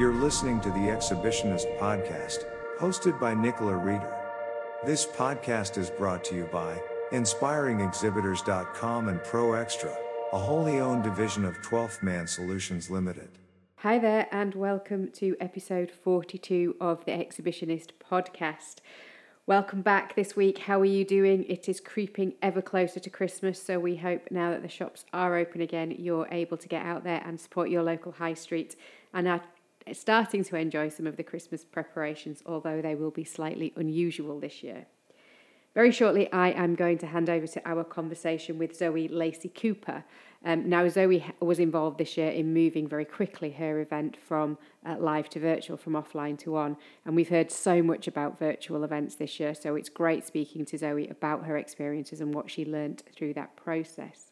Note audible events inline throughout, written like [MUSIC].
You're listening to the Exhibitionist Podcast, hosted by Nicola Reeder. This podcast is brought to you by InspiringExhibitors.com and Pro Extra, a wholly owned division of 12th Man Solutions Limited. Hi there, and welcome to episode 42 of the Exhibitionist podcast. Welcome back this week. How are you doing? It is creeping ever closer to Christmas, so we hope now that the shops are open again, you're able to get out there and support your local high street and are starting to enjoy some of the Christmas preparations, although they will be slightly unusual this year. Very shortly, I am going to hand over to our conversation with Zoe Lacey Cooper. Um, now, Zoe was involved this year in moving very quickly her event from uh, live to virtual, from offline to on. And we've heard so much about virtual events this year, so it's great speaking to Zoe about her experiences and what she learnt through that process.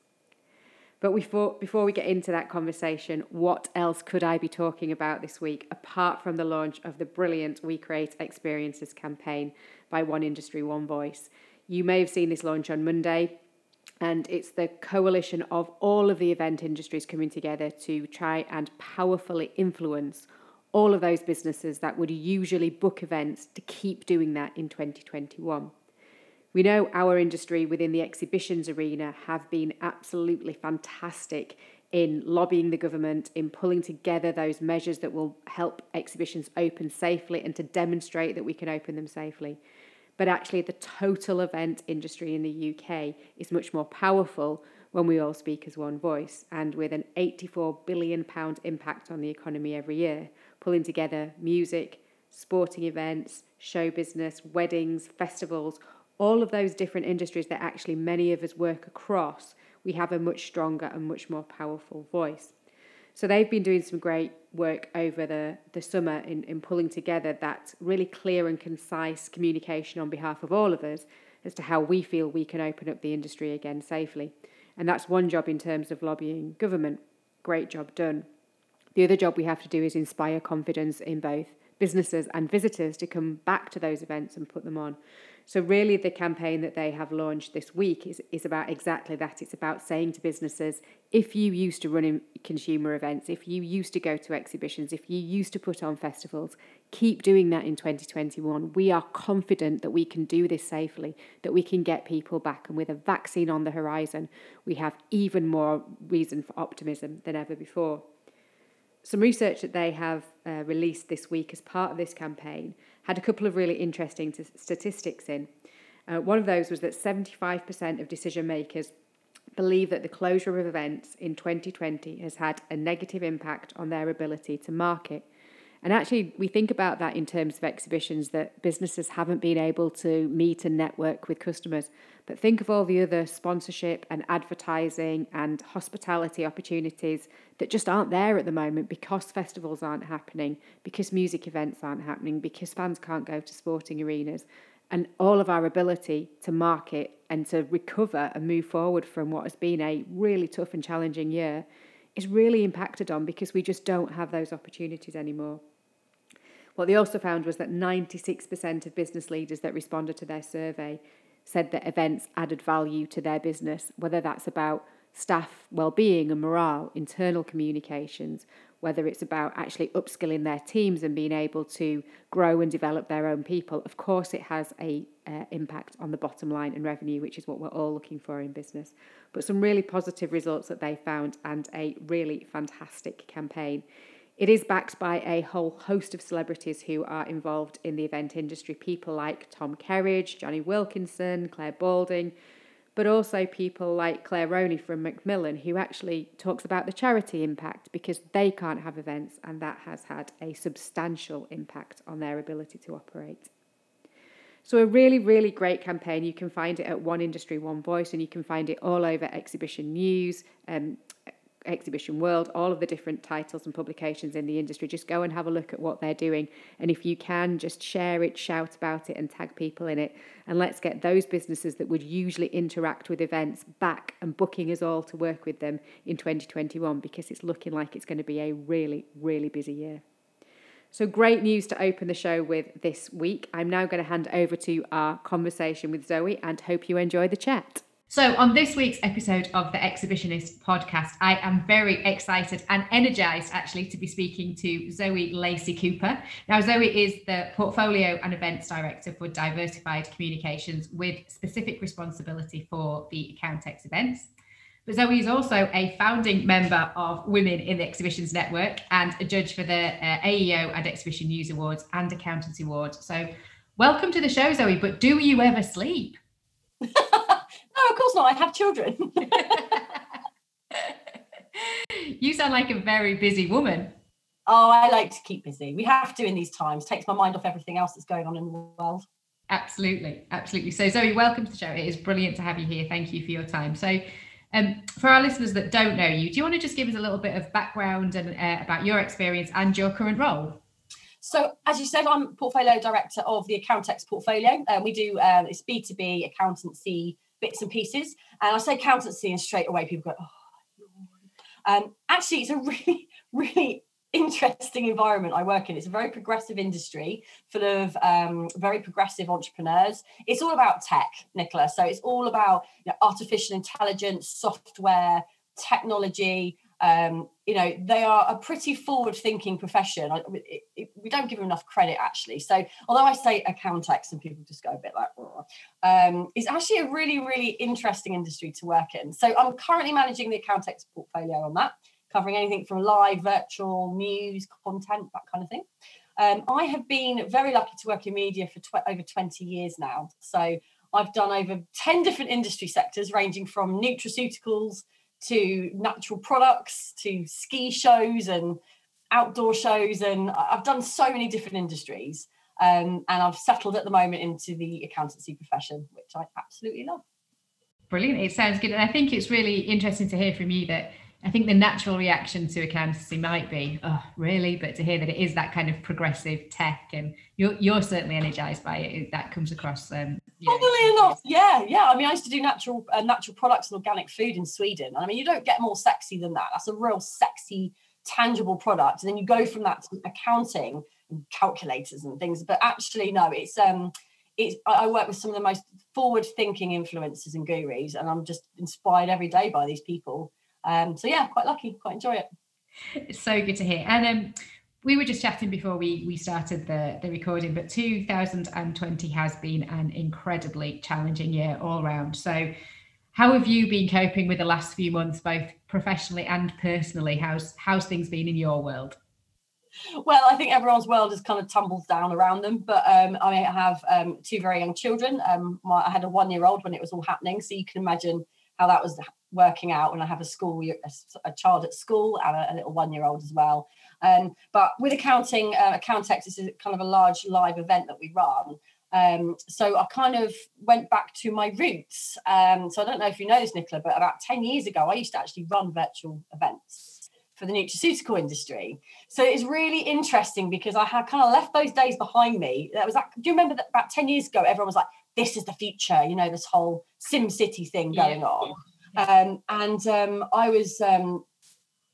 But before, before we get into that conversation, what else could I be talking about this week apart from the launch of the brilliant We Create Experiences campaign by One Industry, One Voice? You may have seen this launch on Monday, and it's the coalition of all of the event industries coming together to try and powerfully influence all of those businesses that would usually book events to keep doing that in 2021. We know our industry within the exhibitions arena have been absolutely fantastic in lobbying the government, in pulling together those measures that will help exhibitions open safely and to demonstrate that we can open them safely. But actually, the total event industry in the UK is much more powerful when we all speak as one voice. And with an £84 billion impact on the economy every year, pulling together music, sporting events, show business, weddings, festivals, all of those different industries that actually many of us work across, we have a much stronger and much more powerful voice. So they've been doing some great work over the, the summer in, in pulling together that really clear and concise communication on behalf of all of us as to how we feel we can open up the industry again safely. And that's one job in terms of lobbying government. Great job done. The other job we have to do is inspire confidence in both businesses and visitors to come back to those events and put them on. So, really, the campaign that they have launched this week is, is about exactly that. It's about saying to businesses if you used to run in consumer events, if you used to go to exhibitions, if you used to put on festivals, keep doing that in 2021. We are confident that we can do this safely, that we can get people back. And with a vaccine on the horizon, we have even more reason for optimism than ever before. Some research that they have uh, released this week as part of this campaign had a couple of really interesting t- statistics in. Uh, one of those was that 75% of decision makers believe that the closure of events in 2020 has had a negative impact on their ability to market and actually, we think about that in terms of exhibitions that businesses haven't been able to meet and network with customers. But think of all the other sponsorship and advertising and hospitality opportunities that just aren't there at the moment because festivals aren't happening, because music events aren't happening, because fans can't go to sporting arenas. And all of our ability to market and to recover and move forward from what has been a really tough and challenging year is really impacted on because we just don't have those opportunities anymore. What they also found was that 96% of business leaders that responded to their survey said that events added value to their business, whether that's about staff well-being and morale, internal communications, whether it's about actually upskilling their teams and being able to grow and develop their own people. Of course, it has a uh, impact on the bottom line and revenue, which is what we're all looking for in business. But some really positive results that they found and a really fantastic campaign. It is backed by a whole host of celebrities who are involved in the event industry, people like Tom Kerridge, Jonny Wilkinson, Clare Balding, but also people like Claire Roney from Macmillan, who actually talks about the charity impact because they can't have events and that has had a substantial impact on their ability to operate. So, a really, really great campaign. You can find it at One Industry, One Voice, and you can find it all over Exhibition News, um, Exhibition World, all of the different titles and publications in the industry. Just go and have a look at what they're doing. And if you can, just share it, shout about it, and tag people in it. And let's get those businesses that would usually interact with events back and booking us all to work with them in 2021 because it's looking like it's going to be a really, really busy year. So, great news to open the show with this week. I'm now going to hand over to our conversation with Zoe and hope you enjoy the chat. So, on this week's episode of the Exhibitionist podcast, I am very excited and energized actually to be speaking to Zoe Lacey Cooper. Now, Zoe is the Portfolio and Events Director for Diversified Communications with specific responsibility for the Accountex events. But Zoe is also a founding member of Women in the Exhibitions Network and a judge for the uh, AEO and Exhibition News Awards and Accountancy Awards. So, welcome to the show, Zoe. But do you ever sleep? [LAUGHS] of course not. I have children. [LAUGHS] you sound like a very busy woman. Oh, I like to keep busy. We have to in these times. Takes my mind off everything else that's going on in the world. Absolutely, absolutely. So, Zoe, welcome to the show. It is brilliant to have you here. Thank you for your time. So, um, for our listeners that don't know you, do you want to just give us a little bit of background and uh, about your experience and your current role? So, as you said, I'm portfolio director of the Accountex portfolio. Um, we do um, it's B2B accountancy bits and pieces. And I say accountancy, and straight away people go, oh, um, actually, it's a [LAUGHS] really, really interesting environment I work in. It's a very progressive industry full of um, very progressive entrepreneurs. It's all about tech, Nicola. So it's all about you know, artificial intelligence, software, technology, um, you know they are a pretty forward thinking profession. I, it, it, we don't give them enough credit actually. So although i say accountex and people just go a bit like um, it's actually a really really interesting industry to work in. So i'm currently managing the accountex portfolio on that covering anything from live virtual news content that kind of thing. Um, i have been very lucky to work in media for tw- over 20 years now. So i've done over 10 different industry sectors ranging from nutraceuticals to natural products to ski shows and outdoor shows and I've done so many different industries um, and I've settled at the moment into the accountancy profession which I absolutely love. Brilliant. It sounds good. And I think it's really interesting to hear from you that I think the natural reaction to accountancy might be, oh, really? But to hear that it is that kind of progressive tech, and you're you're certainly energized by it. That comes across. Um, Funnily enough, yeah, yeah. I mean, I used to do natural uh, natural products and organic food in Sweden. I mean, you don't get more sexy than that. That's a real sexy, tangible product. And then you go from that to accounting and calculators and things. But actually, no, it's um, it's I work with some of the most forward thinking influencers and gurus, and I'm just inspired every day by these people um, so yeah, quite lucky, quite enjoy it. It's so good to hear. And um, we were just chatting before we we started the the recording, but 2020 has been an incredibly challenging year all round. So how have you been coping with the last few months, both professionally and personally? How's how's things been in your world? Well, I think everyone's world has kind of tumbled down around them. But um, I have um, two very young children. Um, I had a one-year-old when it was all happening, so you can imagine how that was working out when I have a school, a, a child at school and a, a little one year old as well. Um, but with accounting, uh, Accountex is kind of a large live event that we run. Um, so I kind of went back to my roots. Um, so I don't know if you know this, Nicola, but about 10 years ago, I used to actually run virtual events for the nutraceutical industry. So it's really interesting because I had kind of left those days behind me. That was like, do you remember that about 10 years ago, everyone was like, this is the future, you know, this whole Sim City thing going yeah. on. Um, and um, I was, um,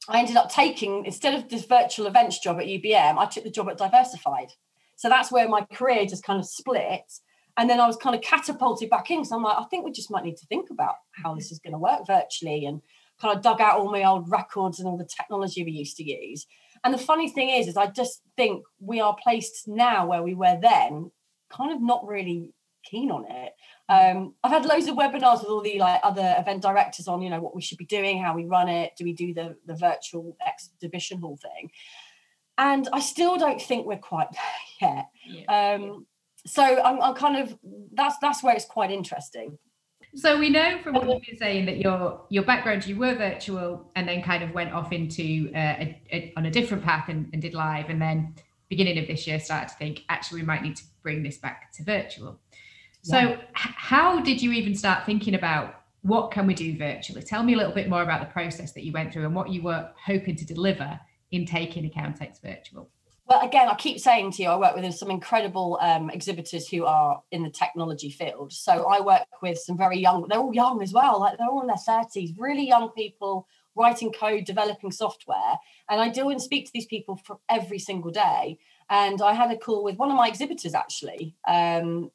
I ended up taking, instead of this virtual events job at UBM, I took the job at Diversified. So that's where my career just kind of split. And then I was kind of catapulted back in. So I'm like, I think we just might need to think about how this is going to work virtually and kind of dug out all my old records and all the technology we used to use. And the funny thing is, is I just think we are placed now where we were then, kind of not really keen on it. Um, I've had loads of webinars with all the like other event directors on, you know, what we should be doing, how we run it, do we do the the virtual exhibition hall thing, and I still don't think we're quite [LAUGHS] there yet. Yeah. Um, so I'm, I'm kind of that's that's where it's quite interesting. So we know from what you've been saying that your your background, you were virtual and then kind of went off into uh, a, a, on a different path and, and, did live, and then beginning of this year started to think actually we might need to bring this back to virtual. So, yeah. how did you even start thinking about what can we do virtually? Tell me a little bit more about the process that you went through and what you were hoping to deliver in taking Accountex virtual. Well, again, I keep saying to you, I work with some incredible um, exhibitors who are in the technology field. So I work with some very young, they're all young as well, like they're all in their 30s, really young people writing code, developing software. And I do and speak to these people for every single day. And I had a call with one of my exhibitors actually, um,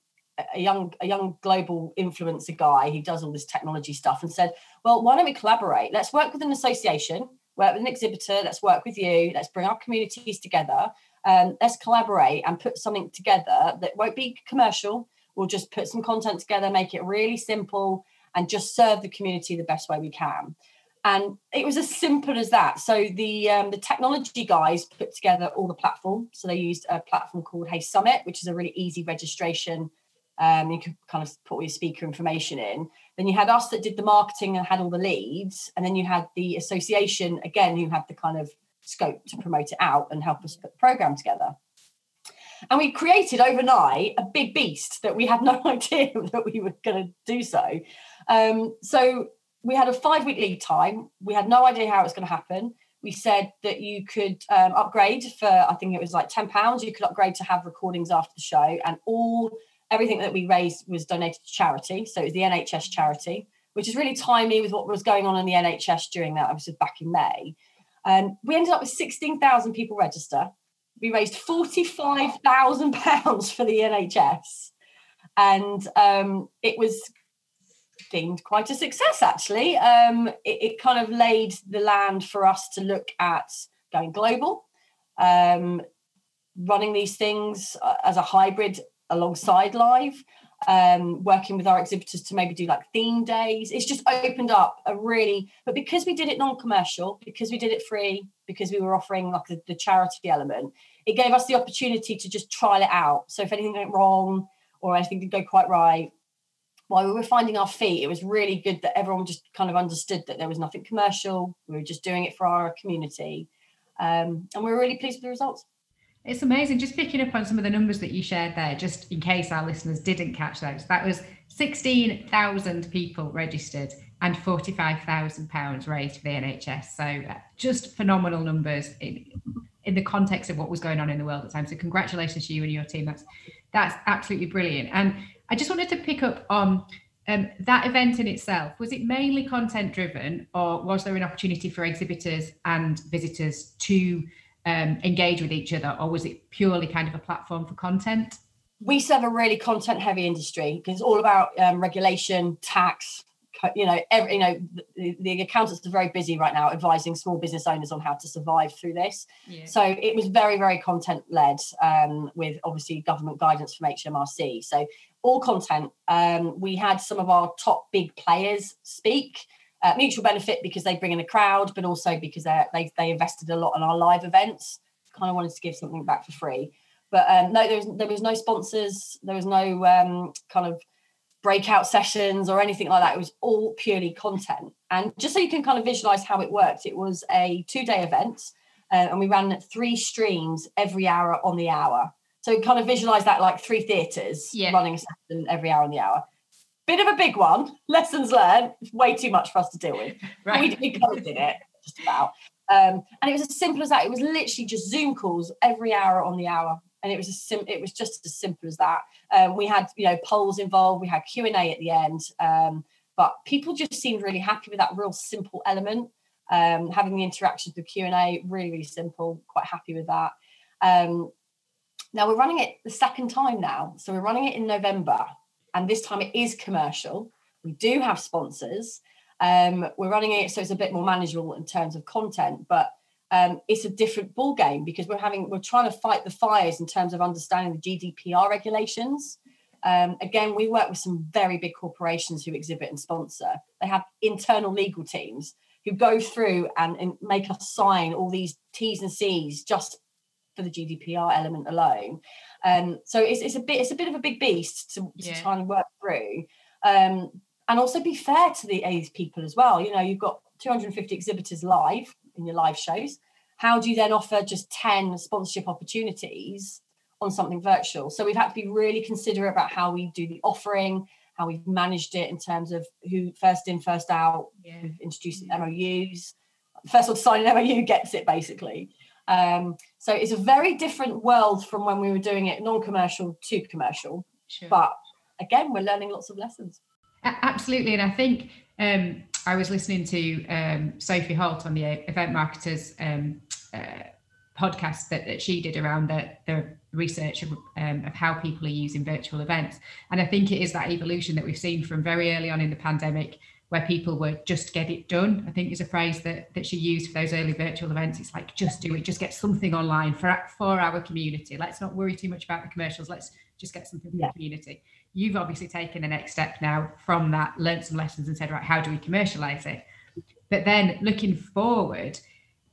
a young a young global influencer guy who does all this technology stuff and said, "Well, why don't we collaborate? Let's work with an association, work with an exhibitor. Let's work with you. Let's bring our communities together. Um, let's collaborate and put something together that won't be commercial. We'll just put some content together, make it really simple, and just serve the community the best way we can." and it was as simple as that so the um, the technology guys put together all the platform so they used a platform called HeySummit which is a really easy registration um, you could kind of put all your speaker information in then you had us that did the marketing and had all the leads and then you had the association again who had the kind of scope to promote it out and help us put the program together and we created overnight a big beast that we had [LAUGHS] no idea that we were going to do so um, so we had a five week lead time. We had no idea how it was going to happen. We said that you could um, upgrade for, I think it was like £10. You could upgrade to have recordings after the show, and all everything that we raised was donated to charity. So it was the NHS charity, which is really timely with what was going on in the NHS during that. I was back in May. Um, we ended up with 16,000 people register. We raised £45,000 [LAUGHS] for the NHS. And um, it was deemed quite a success, actually. Um, it, it, kind of laid the land for us to look at going global, um, running these things uh, as a hybrid alongside live, um, working with our exhibitors to maybe do like theme days. It's just opened up a really, but because we did it non commercial, because we did it free, because we were offering like the, the charity element, it gave us the opportunity to just trial it out. So if anything went wrong, or anything didn't go quite right, while we were finding our feet, it was really good that everyone just kind of understood that there was nothing commercial. We were just doing it for our community. Um, and we were really pleased with the results. It's amazing. Just picking up on some of the numbers that you shared there, just in case our listeners didn't catch those, that was 16,000 people registered and £45,000 raised for the NHS. So uh, just phenomenal numbers in, in the context of what was going on in the world at the time. So congratulations to you and your team. That's that's absolutely brilliant. And I just wanted to pick up on um, that event in itself. Was it mainly content driven, or was there an opportunity for exhibitors and visitors to um, engage with each other, or was it purely kind of a platform for content? We serve a really content heavy industry because it's all about um, regulation, tax, you know, every, you know, the, the, accountants are very busy right now advising small business owners on how to survive through this. Yeah. So it was very, very content led um, with obviously government guidance from HMRC. So all content. Um, we had some of our top big players speak. Uh, mutual benefit because they bring in a crowd, but also because they they invested a lot in our live events. Kind of wanted to give something back for free. But um, no, there was there was no sponsors. There was no um, kind of breakout sessions or anything like that. It was all purely content. And just so you can kind of visualize how it worked, it was a two day event, uh, and we ran three streams every hour on the hour. So kind of visualize that like three theatres yeah. running a session every hour on the hour. Bit of a big one. Lessons learned. Way too much for us to deal with. [LAUGHS] right. We, we kind it just about. Um, and it was as simple as that. It was literally just Zoom calls every hour on the hour and it was a sim- it was just as simple as that. Um, we had you know polls involved, we had Q and A at the end, um, but people just seemed really happy with that real simple element. Um, having the interactions with Q and A, really really simple. Quite happy with that. Um, now we're running it the second time now, so we're running it in November, and this time it is commercial. We do have sponsors. Um, we're running it so it's a bit more manageable in terms of content, but um, it's a different ball game because we're having we're trying to fight the fires in terms of understanding the GDPR regulations. Um, again, we work with some very big corporations who exhibit and sponsor. They have internal legal teams who go through and, and make us sign all these T's and C's just for the GDPR element alone. Um, so it's, it's a bit it's a bit of a big beast to, to yeah. try and work through, um, and also be fair to the these people as well. You know, you've got 250 exhibitors live in your live shows how do you then offer just 10 sponsorship opportunities on something virtual so we've had to be really considerate about how we do the offering how we've managed it in terms of who first in first out yeah. we've introduced mous first one to sign an mou gets it basically um, so it's a very different world from when we were doing it non-commercial to commercial sure. but again we're learning lots of lessons absolutely and i think um, I was listening to um, Sophie Holt on the Event Marketers um, uh, podcast that, that she did around the, the research of, um, of how people are using virtual events. And I think it is that evolution that we've seen from very early on in the pandemic where people were just get it done. I think is a phrase that that she used for those early virtual events. It's like just do it, just get something online for for our community. Let's not worry too much about the commercials. Let's just get something for yeah. the community. You've obviously taken the next step now from that, learned some lessons and said, right, how do we commercialize it? But then looking forward,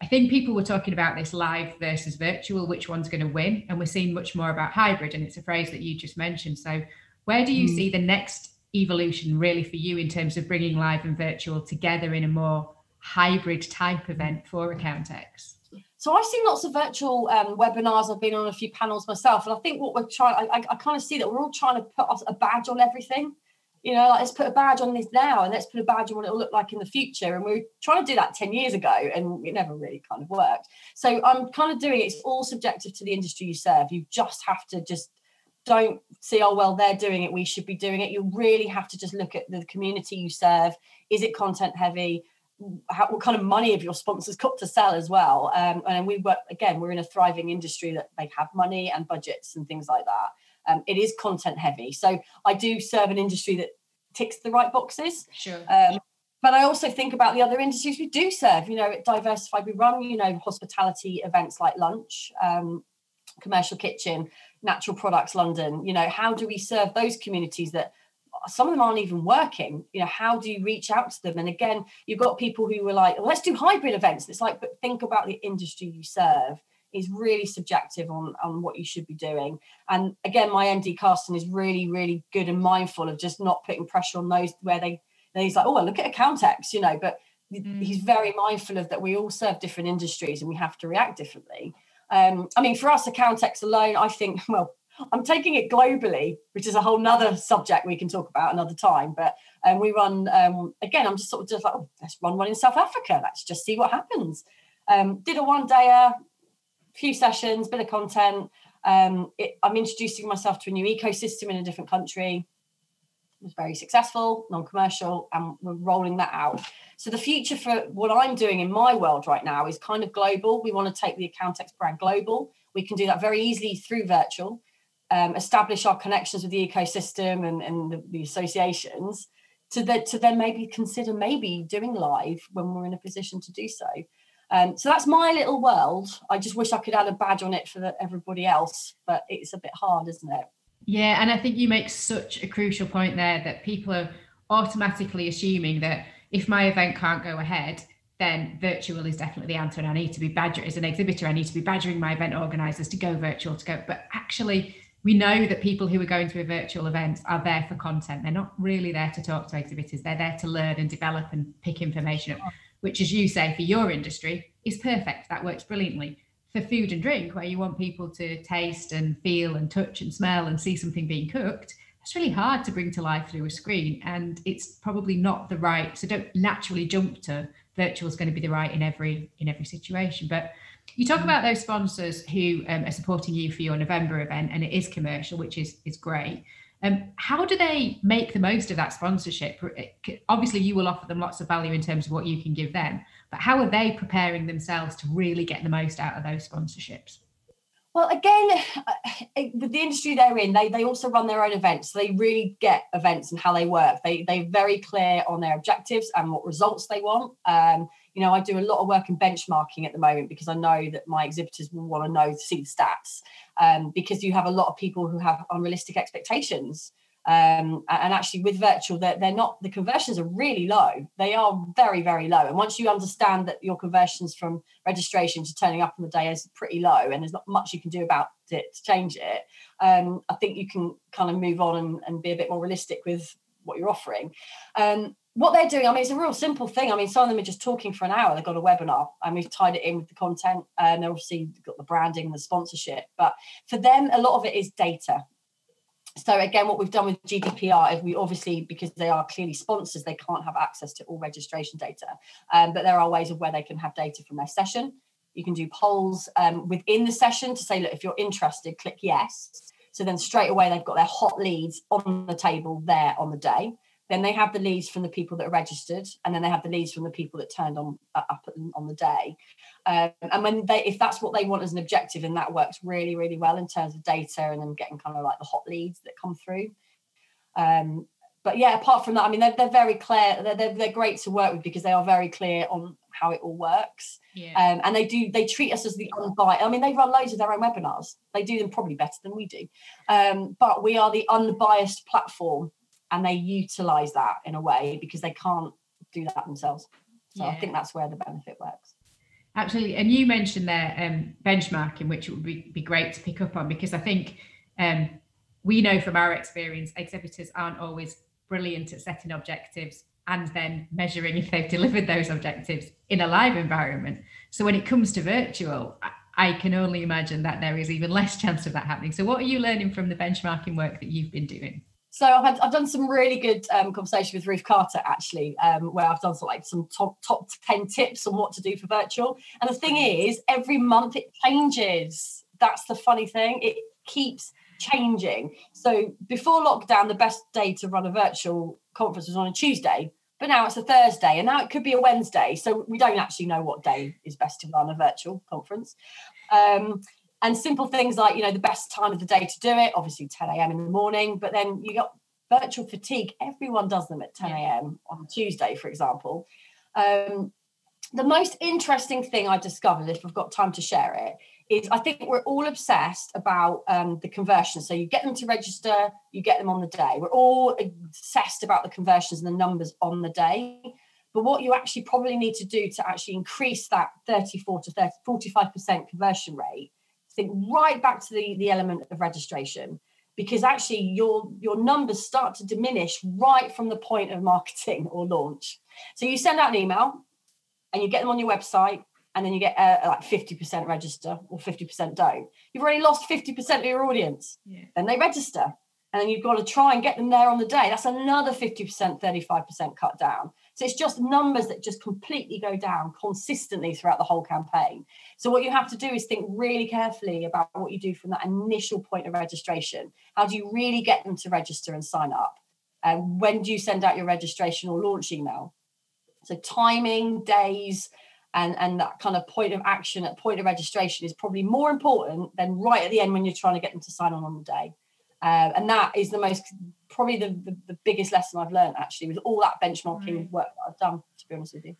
I think people were talking about this live versus virtual, which one's going to win. And we're seeing much more about hybrid. And it's a phrase that you just mentioned. So, where do you mm. see the next evolution really for you in terms of bringing live and virtual together in a more hybrid type event for Accountex? So I've seen lots of virtual um, webinars. I've been on a few panels myself, and I think what we're trying, I, I, kind of see that we're all trying to put a badge on everything. You know, like let's put a badge on this now, and let's put a badge on what it'll look like in the future. And we are trying to do that ten years ago, and it never really kind of worked. So I'm kind of doing it. It's all subjective to the industry you serve. You just have to just don't see, oh, well, they're doing it, we should be doing it. You really have to just look at the community you serve. Is it content heavy? How, what kind of money have your sponsors got to sell as well? Um, and we work, again, we're in a thriving industry that they have money and budgets and things like that. Um, it is content heavy. So I do serve an industry that ticks the right boxes. Sure. Um, but I also think about the other industries we do serve. You know, at Diversified, we run, you know, hospitality events like lunch, um, commercial kitchen, natural products london you know how do we serve those communities that some of them aren't even working? You know how do you reach out to them? And again you've got people who were like let's do hybrid events. It's like but think about the industry you serve is really subjective on on what you should be doing. And again my md carsten is really really good and mindful of just not putting pressure on those where they then he's like oh well, look at accountex you know but mm. he's very mindful of that we all serve different industries and we have to react differently um, I mean, for us, Accountex alone, I think, [LAUGHS] well, I'm taking it globally, which is a whole nother subject we can talk about another time. But um, we run, um, again, I'm just sort of just like, oh, let's run one in South Africa. Let's just see what happens. Um, did a one day, a few sessions, bit of content. Um, it, I'm introducing myself to a new ecosystem in a different country was very successful, non-commercial, and we're rolling that out. So the future for what I'm doing in my world right now is kind of global. We want to take the Accountex brand global. We can do that very easily through virtual, um, establish our connections with the ecosystem and, and the, the associations to, the, to then maybe consider maybe doing live when we're in a position to do so. Um, so that's my little world. I just wish I could add a badge on it for the, everybody else, but it's a bit hard, isn't it? Yeah, and I think you make such a crucial point there that people are automatically assuming that if my event can't go ahead, then virtual is definitely the answer. And I need to be badgering as an exhibitor, I need to be badgering my event organizers to go virtual to go. But actually, we know that people who are going to a virtual event are there for content. They're not really there to talk to exhibitors. They're there to learn and develop and pick information up, which, as you say, for your industry is perfect. That works brilliantly for food and drink, where you want people to taste and feel and touch and smell and see something being cooked, that's really hard to bring to life through a screen. And it's probably not the right. So don't naturally jump to virtual is going to be the right in every in every situation. But you talk about those sponsors who um, are supporting you for your November event, and it is commercial, which is is great. Um, how do they make the most of that sponsorship? Obviously, you will offer them lots of value in terms of what you can give them, but how are they preparing themselves to really get the most out of those sponsorships? Well, again, with the industry they're in, they, they also run their own events. So they really get events and how they work. They, they're very clear on their objectives and what results they want. Um, you know, I do a lot of work in benchmarking at the moment because I know that my exhibitors will want to know, to see the stats um, because you have a lot of people who have unrealistic expectations. Um, and actually, with virtual, they're, they're not, the conversions are really low. They are very, very low. And once you understand that your conversions from registration to turning up on the day is pretty low and there's not much you can do about it to change it, um, I think you can kind of move on and, and, be a bit more realistic with what you're offering. Um, what they're doing, I mean, it's a real simple thing. I mean, some of them are just talking for an hour. They've got a webinar and we've tied it in with the content and they're obviously got the branding, and the sponsorship. But for them, a lot of it is data. So again, what we've done with GDPR is we obviously, because they are clearly sponsors, they can't have access to all registration data. Um, but there are ways of where they can have data from their session. You can do polls um, within the session to say, look, if you're interested, click yes. So then straight away they've got their hot leads on the table there on the day then they have the leads from the people that are registered and then they have the leads from the people that turned on uh, up on the day. Um, and when they if that's what they want as an objective and that works really really well in terms of data and then getting kind of like the hot leads that come through. Um, but yeah apart from that i mean they're, they're very clear they're, they're, they're great to work with because they are very clear on how it all works. Yeah. um, and they do they treat us as the unbiased i mean they run loads of their own webinars. They do them probably better than we do. Um, but we are the unbiased platform and they utilize that in a way because they can't do that themselves. So yeah. I think that's where the benefit works. Absolutely. And you mentioned there um, benchmarking, which would be, be great to pick up on because I think um, we know from our experience, exhibitors aren't always brilliant at setting objectives and then measuring if they've delivered those objectives in a live environment. So when it comes to virtual, I can only imagine that there is even less chance of that happening. So what are you learning from the benchmarking work that you've been doing? So I've, had, I've done some really good um, conversation with Ruth Carter actually, um, where I've done of like some top top ten tips on what to do for virtual. And the thing is, every month it changes. That's the funny thing; it keeps changing. So before lockdown, the best day to run a virtual conference was on a Tuesday, but now it's a Thursday, and now it could be a Wednesday. So we don't actually know what day is best to run a virtual conference. Um, and simple things like you know the best time of the day to do it obviously 10 a.m in the morning but then you got virtual fatigue. Everyone does them at 10 a.m on tuesday for example. Um, the most interesting thing i discovered if i've got time to share it is i think we're all obsessed about um, the conversion so you get them to register you get them on the day. We're all obsessed about the conversions and the numbers on the day. But what you actually probably need to do to actually increase that 34 to 30, 45% conversion rate think right back to the, the element of registration because actually your your numbers start to diminish right from the point of marketing or launch. So you send out an email and you get them on your website and then you get uh, like 50% register or 50% don't. You've already lost 50% of your audience. Yeah. then they register and then you've got to try and get them there on the day. That's another 50% 35% cut down so it's just numbers that just completely go down consistently throughout the whole campaign. So what you have to do is think really carefully about what you do from that initial point of registration. How do you really get them to register and sign up? And when do you send out your registration or launch email? So timing, days, and, and that kind of point of action at point of registration is probably more important than right at the end when you're trying to get them to sign on on the day. Uh, and that is the most probably the, the, the, biggest lesson I've learned actually with all that benchmarking work that I've done, to be honest with you.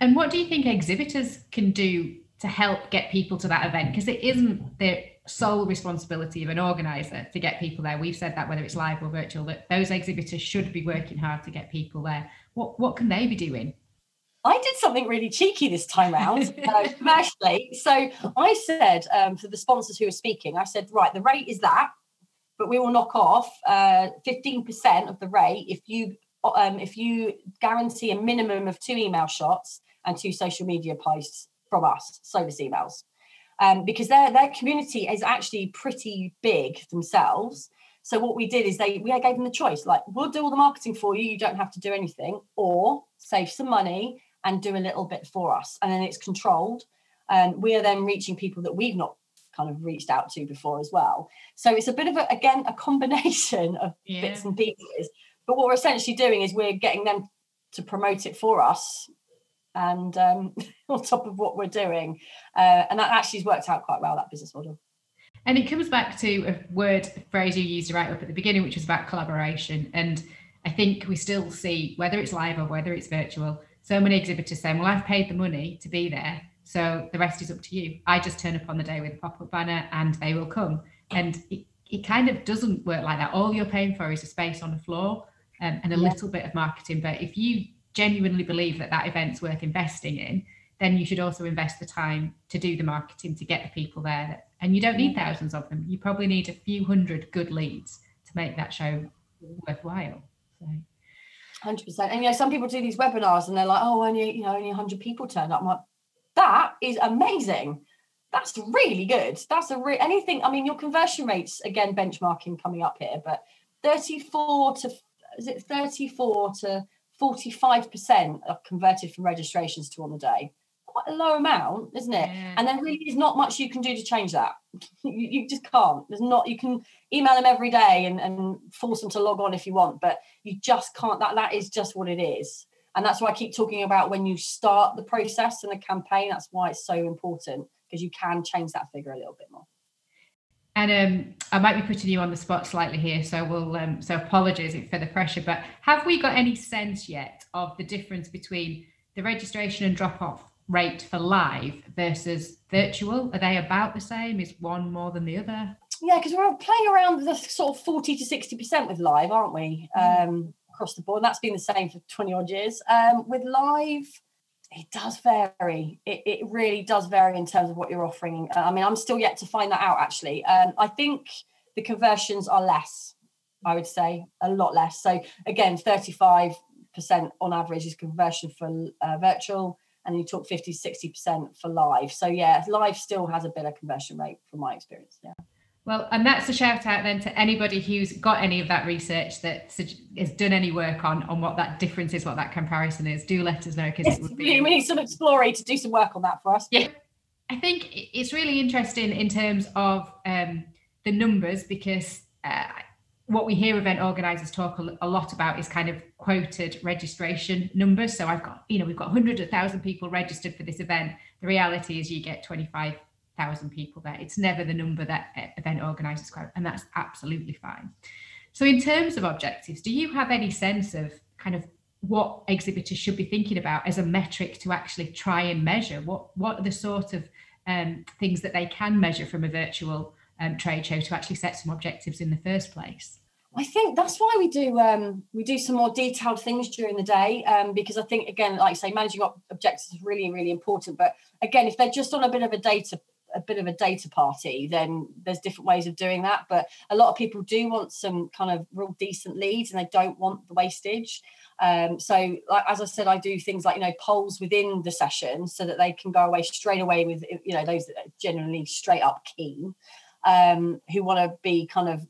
And what do you think exhibitors can do to help get people to that event? Because it isn't the sole responsibility of an organizer to get people there. We've said that whether it's live or virtual, that those exhibitors should be working hard to get people there. What what can they be doing? I did something really cheeky this time round [LAUGHS] uh, commercially. So I said um, for the sponsors who are speaking, I said, right, the rate is that but we will knock off uh, 15% of the rate if you um, if you guarantee a minimum of two email shots and two social media posts from us, service emails, um, because their their community is actually pretty big themselves. So what we did is they we gave them the choice, like we'll do all the marketing for you, you don't have to do anything, or save some money and do a little bit for us, and then it's controlled. And we are then reaching people that we've not kind of reached out to before as well. So it's a bit of a, again, a combination of yeah. bits and pieces. But what we're essentially doing is we're getting them to promote it for us and um, [LAUGHS] on top of what we're doing. Uh, and that actually has worked out quite well, that business model. And it comes back to a word a phrase you used right up at the beginning, which was about collaboration. And I think we still see, whether it's live or whether it's virtual, so many exhibitors saying, Well, I've paid the money to be there. So the rest is up to you. I just turn up on the day with a pop up banner and they will come. And it, it kind of doesn't work like that. All you're paying for is a space on the floor um, and a yeah. little bit of marketing. But if you genuinely believe that that event's worth investing in, then you should also invest the time to do the marketing to get the people there. And you don't need thousands of them. You probably need a few hundred good leads to make that show worthwhile. So. Hundred percent, and you know some people do these webinars and they're like, "Oh, only you know only hundred people turned up." I'm like, that is amazing. That's really good. That's a re- anything. I mean, your conversion rates again, benchmarking coming up here, but 34 to is it 34 to 45% are converted from registrations to on the day. quite a low amount, isn't it? Yeah. And there really is not much you can do to change that. [LAUGHS] you, you just can't. There's not. You can email them every day and, and force them to log on if you want, but you just can't. That that is just what it is. And that's why I keep talking about when you start the process and the campaign. That's why it's so important because you can change that figure a little bit more. And um, I might be putting you on the spot slightly here, so we'll um, so apologies for the pressure. But have we got any sense yet of the difference between the registration and drop off rate for live versus virtual? Are they about the same? Is one more than the other? Yeah, because we're playing around the sort of forty to sixty percent with live, aren't we? Um, across the board, and that's been the same for twenty odd years. Um, with live, it does vary. It, it really does vary in terms of what you're offering. Uh, I mean, I'm still yet to find that out actually. Um, I think the conversions are less. I would say a lot less. So again, 35% on average is conversion for uh, virtual, and you talk 50, 60% for live. So yeah, live still has a better conversion rate from my experience. Yeah. Well, and that's a shout out then to anybody who's got any of that research that has done any work on on what that difference is, what that comparison is. Do let us know because Yes, we be. we need some exploring to do some work on that for us. Yeah, I think it's really interesting in terms of um, the numbers because uh, what we hear event organisers talk a, a lot about is kind of quoted registration numbers. So I've got, you know, we've got hundreds of thousand people registered for this event. The reality is you get twenty five thousand people there. It's never the number that event organisers quote, and that's absolutely fine. So in terms of objectives, do you have any sense of kind of what exhibitors should be thinking about as a metric to actually try and measure? What what are the sort of um, things that they can measure from a virtual um, trade show to actually set some objectives in the first place? I think that's why we do um, we do some more detailed things during the day um, because I think again, like I say, managing ob- objectives is really really important. But again, if they're just on a bit of a data a bit of a data party, then there's different ways of doing that. But a lot of people do want some kind of real decent leads, and they don't want the wastage. Um, so, like as I said, I do things like you know polls within the session so that they can go away straight away with you know those that are generally straight up keen, um, who want to be kind of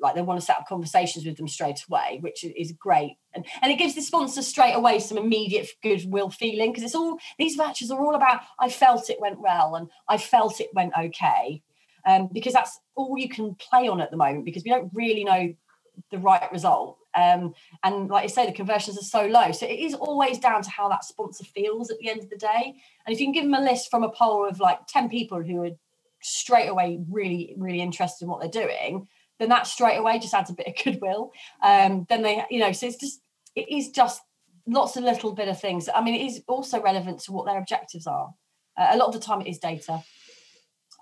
like they want to set up conversations with them straight away, which is great. And, and it gives the sponsor straight away some immediate goodwill feeling because it's all these matches are all about I felt it went well and I felt it went okay. Um, because that's all you can play on at the moment because we don't really know the right result. Um, and like I say, the conversions are so low. So it is always down to how that sponsor feels at the end of the day. And if you can give them a list from a poll of like 10 people who are straight away really, really interested in what they're doing, then that straight away just adds a bit of goodwill. Um, then they, you know, so it's just, it is just lots of little bit of things. I mean, it is also relevant to what their objectives are. Uh, a lot of the time it is data.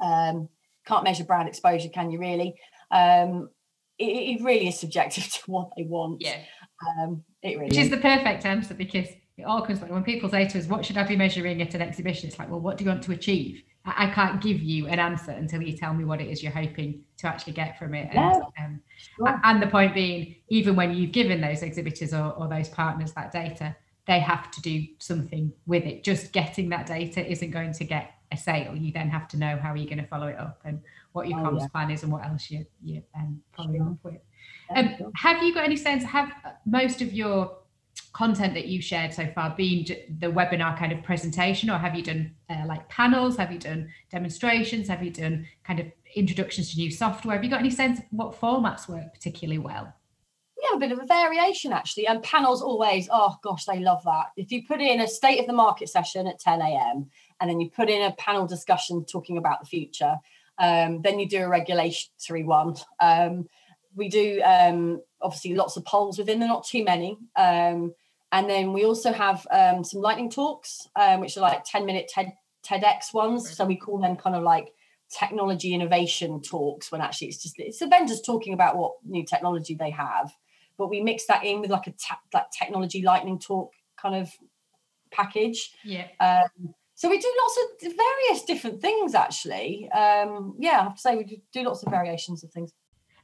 Um, can't measure brand exposure, can you really? Um, it, it really is subjective [LAUGHS] to what they want. Yeah. Um, it really Which is the perfect answer because it all comes back when people say to us, What should I be measuring at an exhibition? It's like, Well, what do you want to achieve? I, can't give you an answer until you tell me what it is you're hoping to actually get from it. And, um, Sure. and the point being, even when you've given those exhibitors or, or those partners that data, they have to do something with it. Just getting that data isn't going to get a sale. You then have to know how you're going to follow it up and what your Oh, comms yeah. plan is and what else you, you're um, following Sure. up with. Um, sure. have you got any sense? Have most of your content that you've shared so far been the webinar kind of presentation, or have you done uh, like panels? Have you done demonstrations? Have you done kind of introductions to new software? Have you got any sense of what formats work particularly well? Yeah, a bit of a variation actually. And panels always, oh gosh, they love that. If you put in a state of the market session at 10 a.m. and then you put in a panel discussion talking about the future, um, then you do a regulatory one. Um, we do um, obviously lots of polls within there, not too many. Um, and then we also have um, some lightning talks, um, which are like 10 minute TED, TEDx ones. So we call them kind of like technology innovation talks when actually it's just it's the vendors talking about what new technology they have but we mix that in with like a ta- like technology lightning talk kind of package Yeah. um, so we do lots of various different things actually um, yeah i have to say we do- do lots of variations of things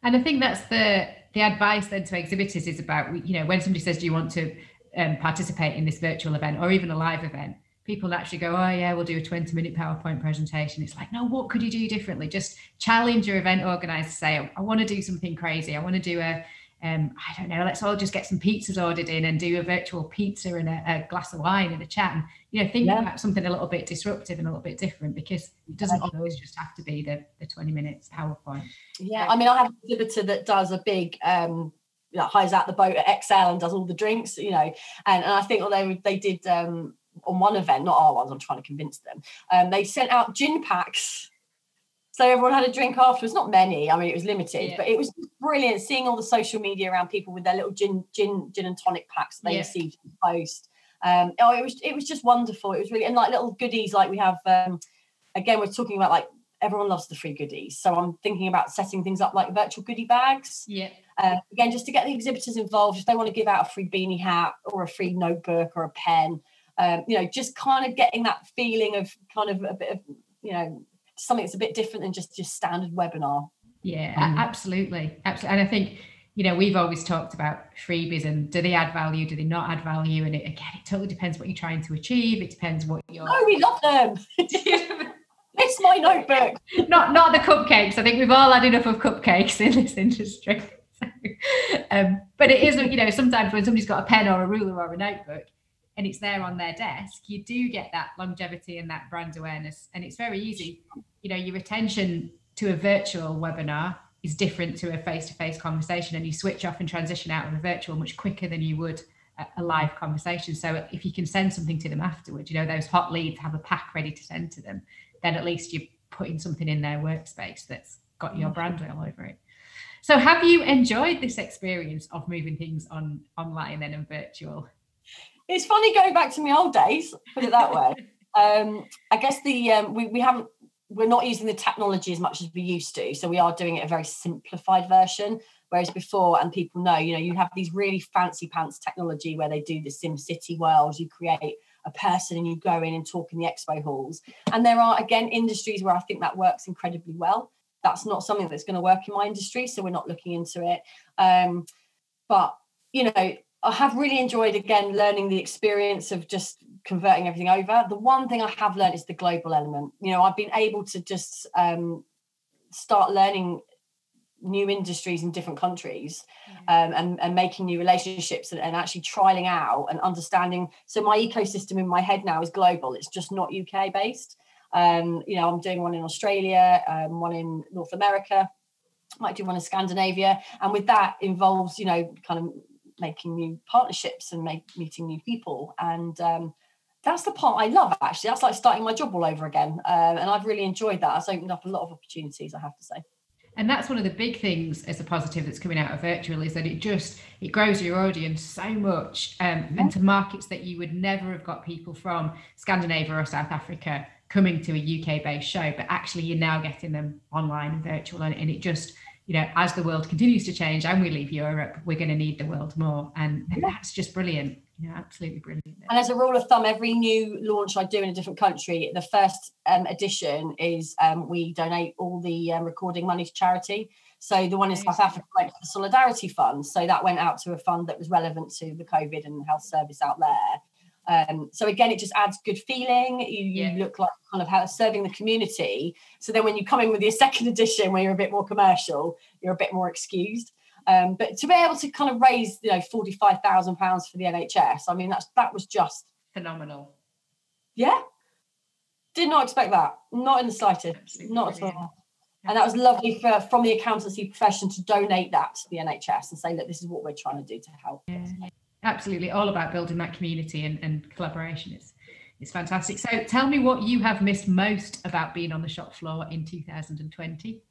And I think that's the the advice then to exhibitors is about you know when somebody says, "Do you want to um, participate in this virtual event or even a live event?" People actually go, "Oh yeah, we'll do a twenty minute PowerPoint presentation." It's like, no, what could you do differently? Just challenge your event organizer. Say, "I want to do something crazy. I want to do a um, I don't know, let's all just get some pizzas ordered in and do a virtual pizza and a, a glass of wine and a chat. And, you know, think yeah. about something a little bit disruptive and a little bit different because it doesn't always just have to be the, the 20 minutes PowerPoint. Yeah. I mean, I have an exhibitor that does a big, um, you know, hides out the boat at Excel and does all the drinks, you know, and, and I think although they did um, on one event, not our ones, I'm trying to convince them, um, they sent out gin packs so everyone had a drink afterwards. Not many. I mean, it was limited, yeah. but it was brilliant seeing all the social media around people with their little gin, gin, gin and tonic packs they yeah. received post. Um, oh, it was it was just wonderful. It was really and like little goodies like we have. Um, again, we're talking about like everyone loves the free goodies, so I'm thinking about setting things up like virtual goodie bags. Yeah. Uh, again, just to get the exhibitors involved, if they want to give out a free beanie hat or a free notebook or a pen, um, you know, just kind of getting that feeling of kind of a bit of you know something that's a bit different than just just standard webinar. Yeah, um, absolutely, absolutely. And I think you know we've always talked about freebies and do they add value, do they not add value, and it, again it totally depends what you're trying to achieve. It depends what you're. Oh, we love them. [LAUGHS] it's my notebook. not not the cupcakes. I think we've all had enough of cupcakes in this industry. [LAUGHS] um, but it is, you know, sometimes when somebody's got a pen or a ruler or a notebook, and it's there on their desk, you do get that longevity and that brand awareness. And it's very easy. You know, your attention to a virtual webinar is different to a face-to-face conversation, and you switch off and transition out of a virtual much quicker than you would a live conversation. So if you can send something to them afterwards, you know, those hot leads have a pack ready to send to them, then at least you're putting something in their workspace that's got your brand all over it. So have you enjoyed this experience of moving things on online then and virtual? it's funny going back to my old days, put it that way. [LAUGHS] um, I guess the um, we, we haven't we're not using the technology as much as we used to. So we are doing it a very simplified version. Whereas before, and people know, you know, you have these really fancy pants technology where they do the Sim City world, you create a person and you go in and talk in the expo halls. And there are again industries where I think that works incredibly well. That's not something that's going to work in my industry, so we're not looking into it. Um, but you know, I have really enjoyed again learning the experience of just converting everything over. The one thing I have learned is the global element. You know, I've been able to just um, start learning new industries in different countries um, and, and making new relationships and, and, actually trialing out and understanding. So my ecosystem in my head now is global. It's just not UK based. Um, you know, I'm doing one in Australia, um, one in North America, might do one in Scandinavia, and with that involves, you know, kind of making new partnerships and make, meeting new people. And um, that's the part I love, actually. That's like starting my job all over again. Um, and I've really enjoyed that. It's opened up a lot of opportunities, I have to say. And that's one of the big things as a positive that's coming out of virtual is that it just it grows your audience so much um, yeah. into markets that you would never have got people from Scandinavia or South Africa coming to a UK based show, but actually you're now getting them online and virtual, and, and it just you know, as the world continues to change and we leave Europe, we're going to need the world more. And, and that's just brilliant. Know, absolutely brilliant. And as a rule of thumb, every new launch I do in a different country, the first um, edition is um, we donate all the um, recording money to charity. So the one in South Africa went to the Solidarity Fund. So that went out to a fund that was relevant to the COVID and health service out there. Um, so again, it just adds good feeling. You, yeah. you look like kind of how serving the community. So then when you come in with your [LAUGHS] second edition, where you're a bit more commercial, you're a bit more excused. Um, but to be able to kind of raise, you know, forty five thousand pounds for the NHS, I mean, that's that was just phenomenal. Yeah, did not expect that. Not in the slightest. Absolutely not brilliant. at all. And that was lovely for from the accountancy profession to donate that to the NHS and say, look, this is what we're trying to do to help. Yeah absolutely all about building that community and, and collaboration is is fantastic so tell me what you have missed most about being on the shop floor in 2020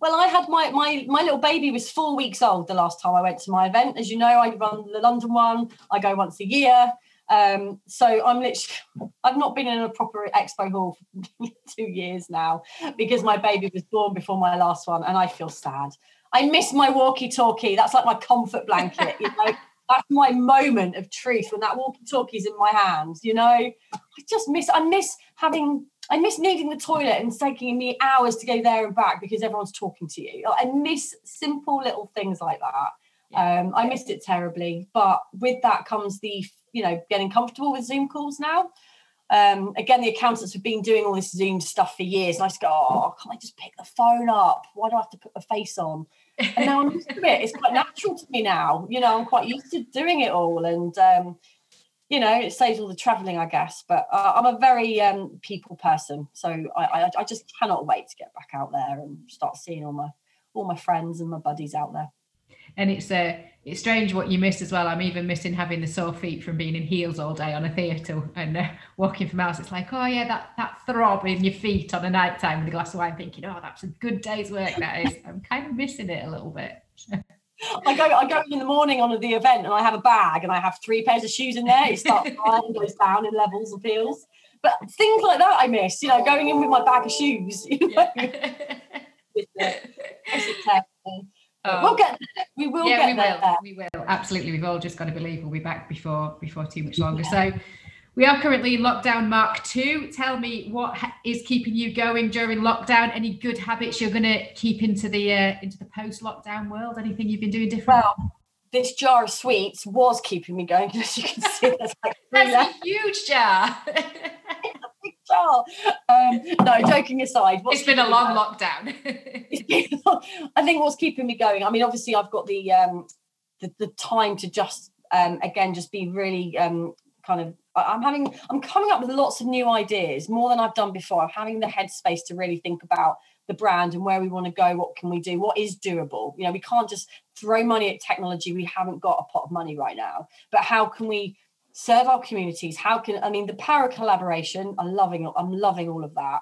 well i had my my my little baby was four weeks old the last time i went to my event as you know i run the london one i go once a year um, so i'm literally [LAUGHS] i've not been in a proper expo hall for [LAUGHS] two years now because my baby was born before my last one and i feel sad i miss my walkie talkie that's like my comfort blanket you know [LAUGHS] that's my moment of truth when that walkie-talkie's in my hands. You know, I just miss. I miss having. I miss needing the toilet and taking me hours to go there and back because everyone's talking to you. I miss simple little things like that. Um, I missed it terribly, but with that comes the you know getting comfortable with Zoom calls now. um, again, the accountants have been doing all this Zoom stuff for years. And I just go, oh, can't I just pick the phone up? Why do I have to put the face on? And now I'm used to it. It's quite natural to me now. You know, I'm quite used to doing it all. And, um, you know, it saves all the traveling, I guess. But uh, I'm a very um, people person. So I, I, I just cannot wait to get back out there and start seeing all my all my friends and my buddies out there and it's uh, it's strange what you miss as well. I'm even missing having the sore feet from being in heels all day on a theatre and uh, walking from house. It's like, oh yeah, that that throb in your feet on a night time with a glass of wine, thinking, oh, that's a good day's work. That is. I'm kind of missing it a little bit. [LAUGHS] I go, I go in the morning on the event, and I have a bag, and I have three pairs of shoes in there. It starts [LAUGHS] high and goes down in levels of heels. But things like that, I miss. You know, going in with my bag of shoes. [LAUGHS] You know, yeah. with [LAUGHS] Oh. We'll get there. We will yeah, we there. will. We will. Absolutely. We've all just got to believe we'll be back before before too much longer. Yeah. So we are currently in lockdown mark two. Tell me what ha- is keeping you going during lockdown? Any good habits you're going to keep into the uh, into the post lockdown world? Anything you've been doing different? Well, this jar of sweets was keeping me going, [LAUGHS] as you can see. There's like [LAUGHS] That's a huge jar. [LAUGHS] jar. Um, no, joking aside, it's been a long lockdown. I think what's keeping me going. I mean, obviously, I've got the um, the, the time to just um, again just be really um, kind of. I'm having. I'm coming up with lots of new ideas, more than I've done before. I'm having the headspace to really think about the brand and where we want to go what can we do what is doable you know we can't just throw money at technology we haven't got a pot of money right now but how can we serve our communities how can i mean the power of collaboration i'm loving i'm loving all of that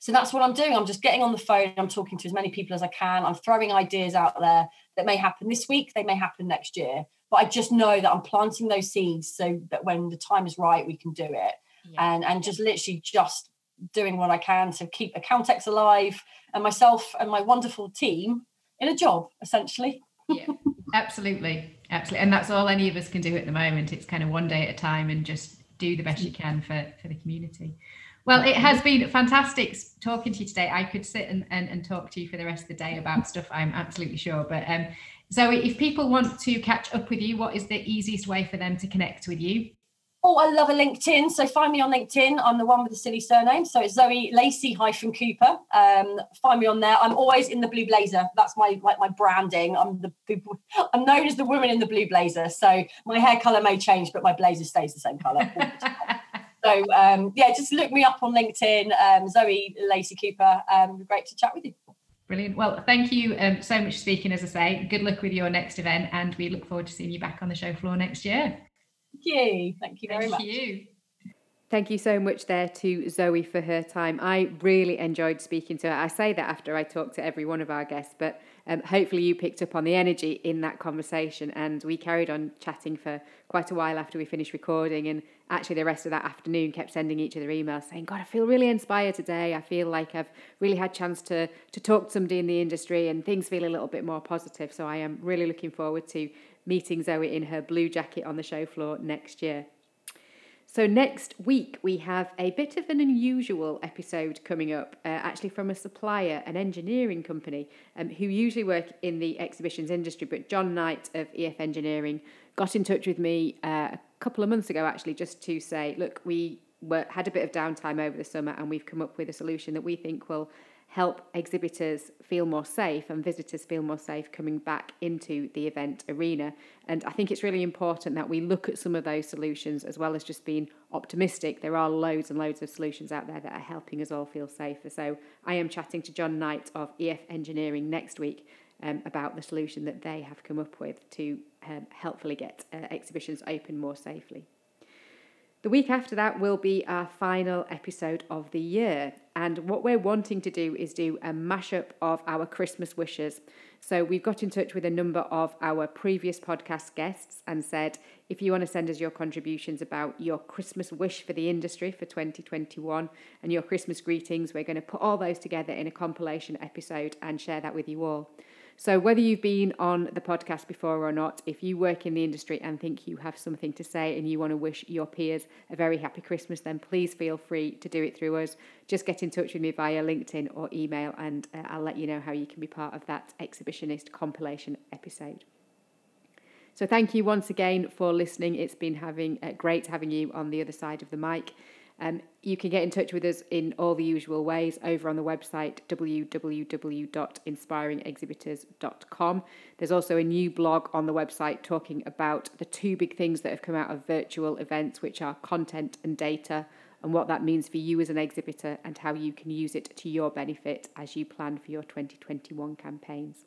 so that's what i'm doing i'm just getting on the phone i'm talking to as many people as i can i'm throwing ideas out there that may happen this week they may happen next year but i just know that i'm planting those seeds so that when the time is right we can do it. Yeah. and and just literally just doing what i can to keep accountex alive and myself and my wonderful team in a job essentially. Yeah. [LAUGHS] Absolutely. Absolutely. And that's all any of us can do at the moment. It's kind of one day at a time and just do the best mm. you can for for the community well it has been fantastic talking to you today i could sit and, and, and talk to you for the rest of the day about stuff i'm absolutely sure but um so if people want to catch up with you what is the easiest way for them to connect with you Oh, I love a LinkedIn. So find me on LinkedIn. I'm the one with the silly surname. So it's Zoe Lacey hyphen Cooper. Um, find me on there. I'm always in the blue blazer. That's my like my branding. I'm the [LAUGHS] I'm known as the woman in the blue blazer. So my hair color may change, but my blazer stays the same color. [LAUGHS] so um, yeah, just look me up on LinkedIn. Um, Zoe Lacey Cooper. Um, great to chat with you. Brilliant. Well, thank you um, so much for speaking. As I say, good luck with your next event, and we look forward to seeing you back on the show floor next year. Thank you. Thank you very Thank much. You. Thank you so much there to Zoe for her time. I really enjoyed speaking to her. I say that after I talk to every one of our guests, but um, hopefully you picked up on the energy in that conversation. And we carried on chatting for quite a while after we finished recording. And actually, the rest of that afternoon kept sending each other emails saying, God, I feel really inspired today. I feel like I've really had a chance to, to talk to somebody in the industry and things feel a little bit more positive. So I am really looking forward to meeting Zoe in her blue jacket on the show floor next year. So, next week, we have a bit of an unusual episode coming up, uh, actually from a supplier, an engineering company, um, who usually work in the exhibitions industry. But John Knight of EF Engineering got in touch with me uh, a couple of months ago, actually, just to say, look, we were, had a bit of downtime over the summer and we've come up with a solution that we think will help exhibitors feel more safe and visitors feel more safe coming back into the event arena. And I think it's really important that we look at some of those solutions as well as just being optimistic. There are loads and loads of solutions out there that are helping us all feel safer. So I am chatting to John Knight of EF Engineering next week um, about the solution that they have come up with to um, helpfully get uh, exhibitions open more safely. The week after that will be our final episode of the year. And what we're wanting to do is do a mashup of our Christmas wishes. So we've got in touch with a number of our previous podcast guests and said, if you want to send us your contributions about your Christmas wish for the industry for 2021 and your Christmas greetings, we're going to put all those together in a compilation episode and share that with you all. So, whether you've been on the podcast before or not, if you work in the industry and think you have something to say and you want to wish your peers a very happy Christmas, then please feel free to do it through us. Just get in touch with me via LinkedIn or email, and uh, I'll let you know how you can be part of that exhibitionist compilation episode. So, thank you once again for listening. It's been having uh, great having you on the other side of the mic. Um, you can get in touch with us in all the usual ways over on the website www.inspiringexhibitors.com. There's also a new blog on the website talking about the two big things that have come out of virtual events, which are content and data, and what that means for you as an exhibitor and how you can use it to your benefit as you plan for your 2021 campaigns.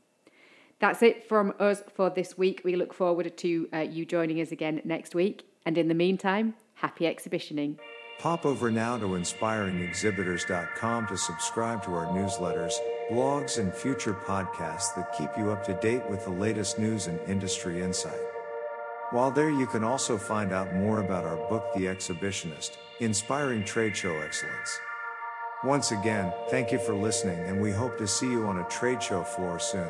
That's it from us for this week. We look forward to uh, you joining us again next week. And in the meantime, happy exhibitioning. Pop over now to inspiringexhibitors.com to subscribe to our newsletters, blogs, and future podcasts that keep you up to date with the latest news and industry insight. While there, you can also find out more about our book, The Exhibitionist Inspiring Trade Show Excellence. Once again, thank you for listening, and we hope to see you on a trade show floor soon.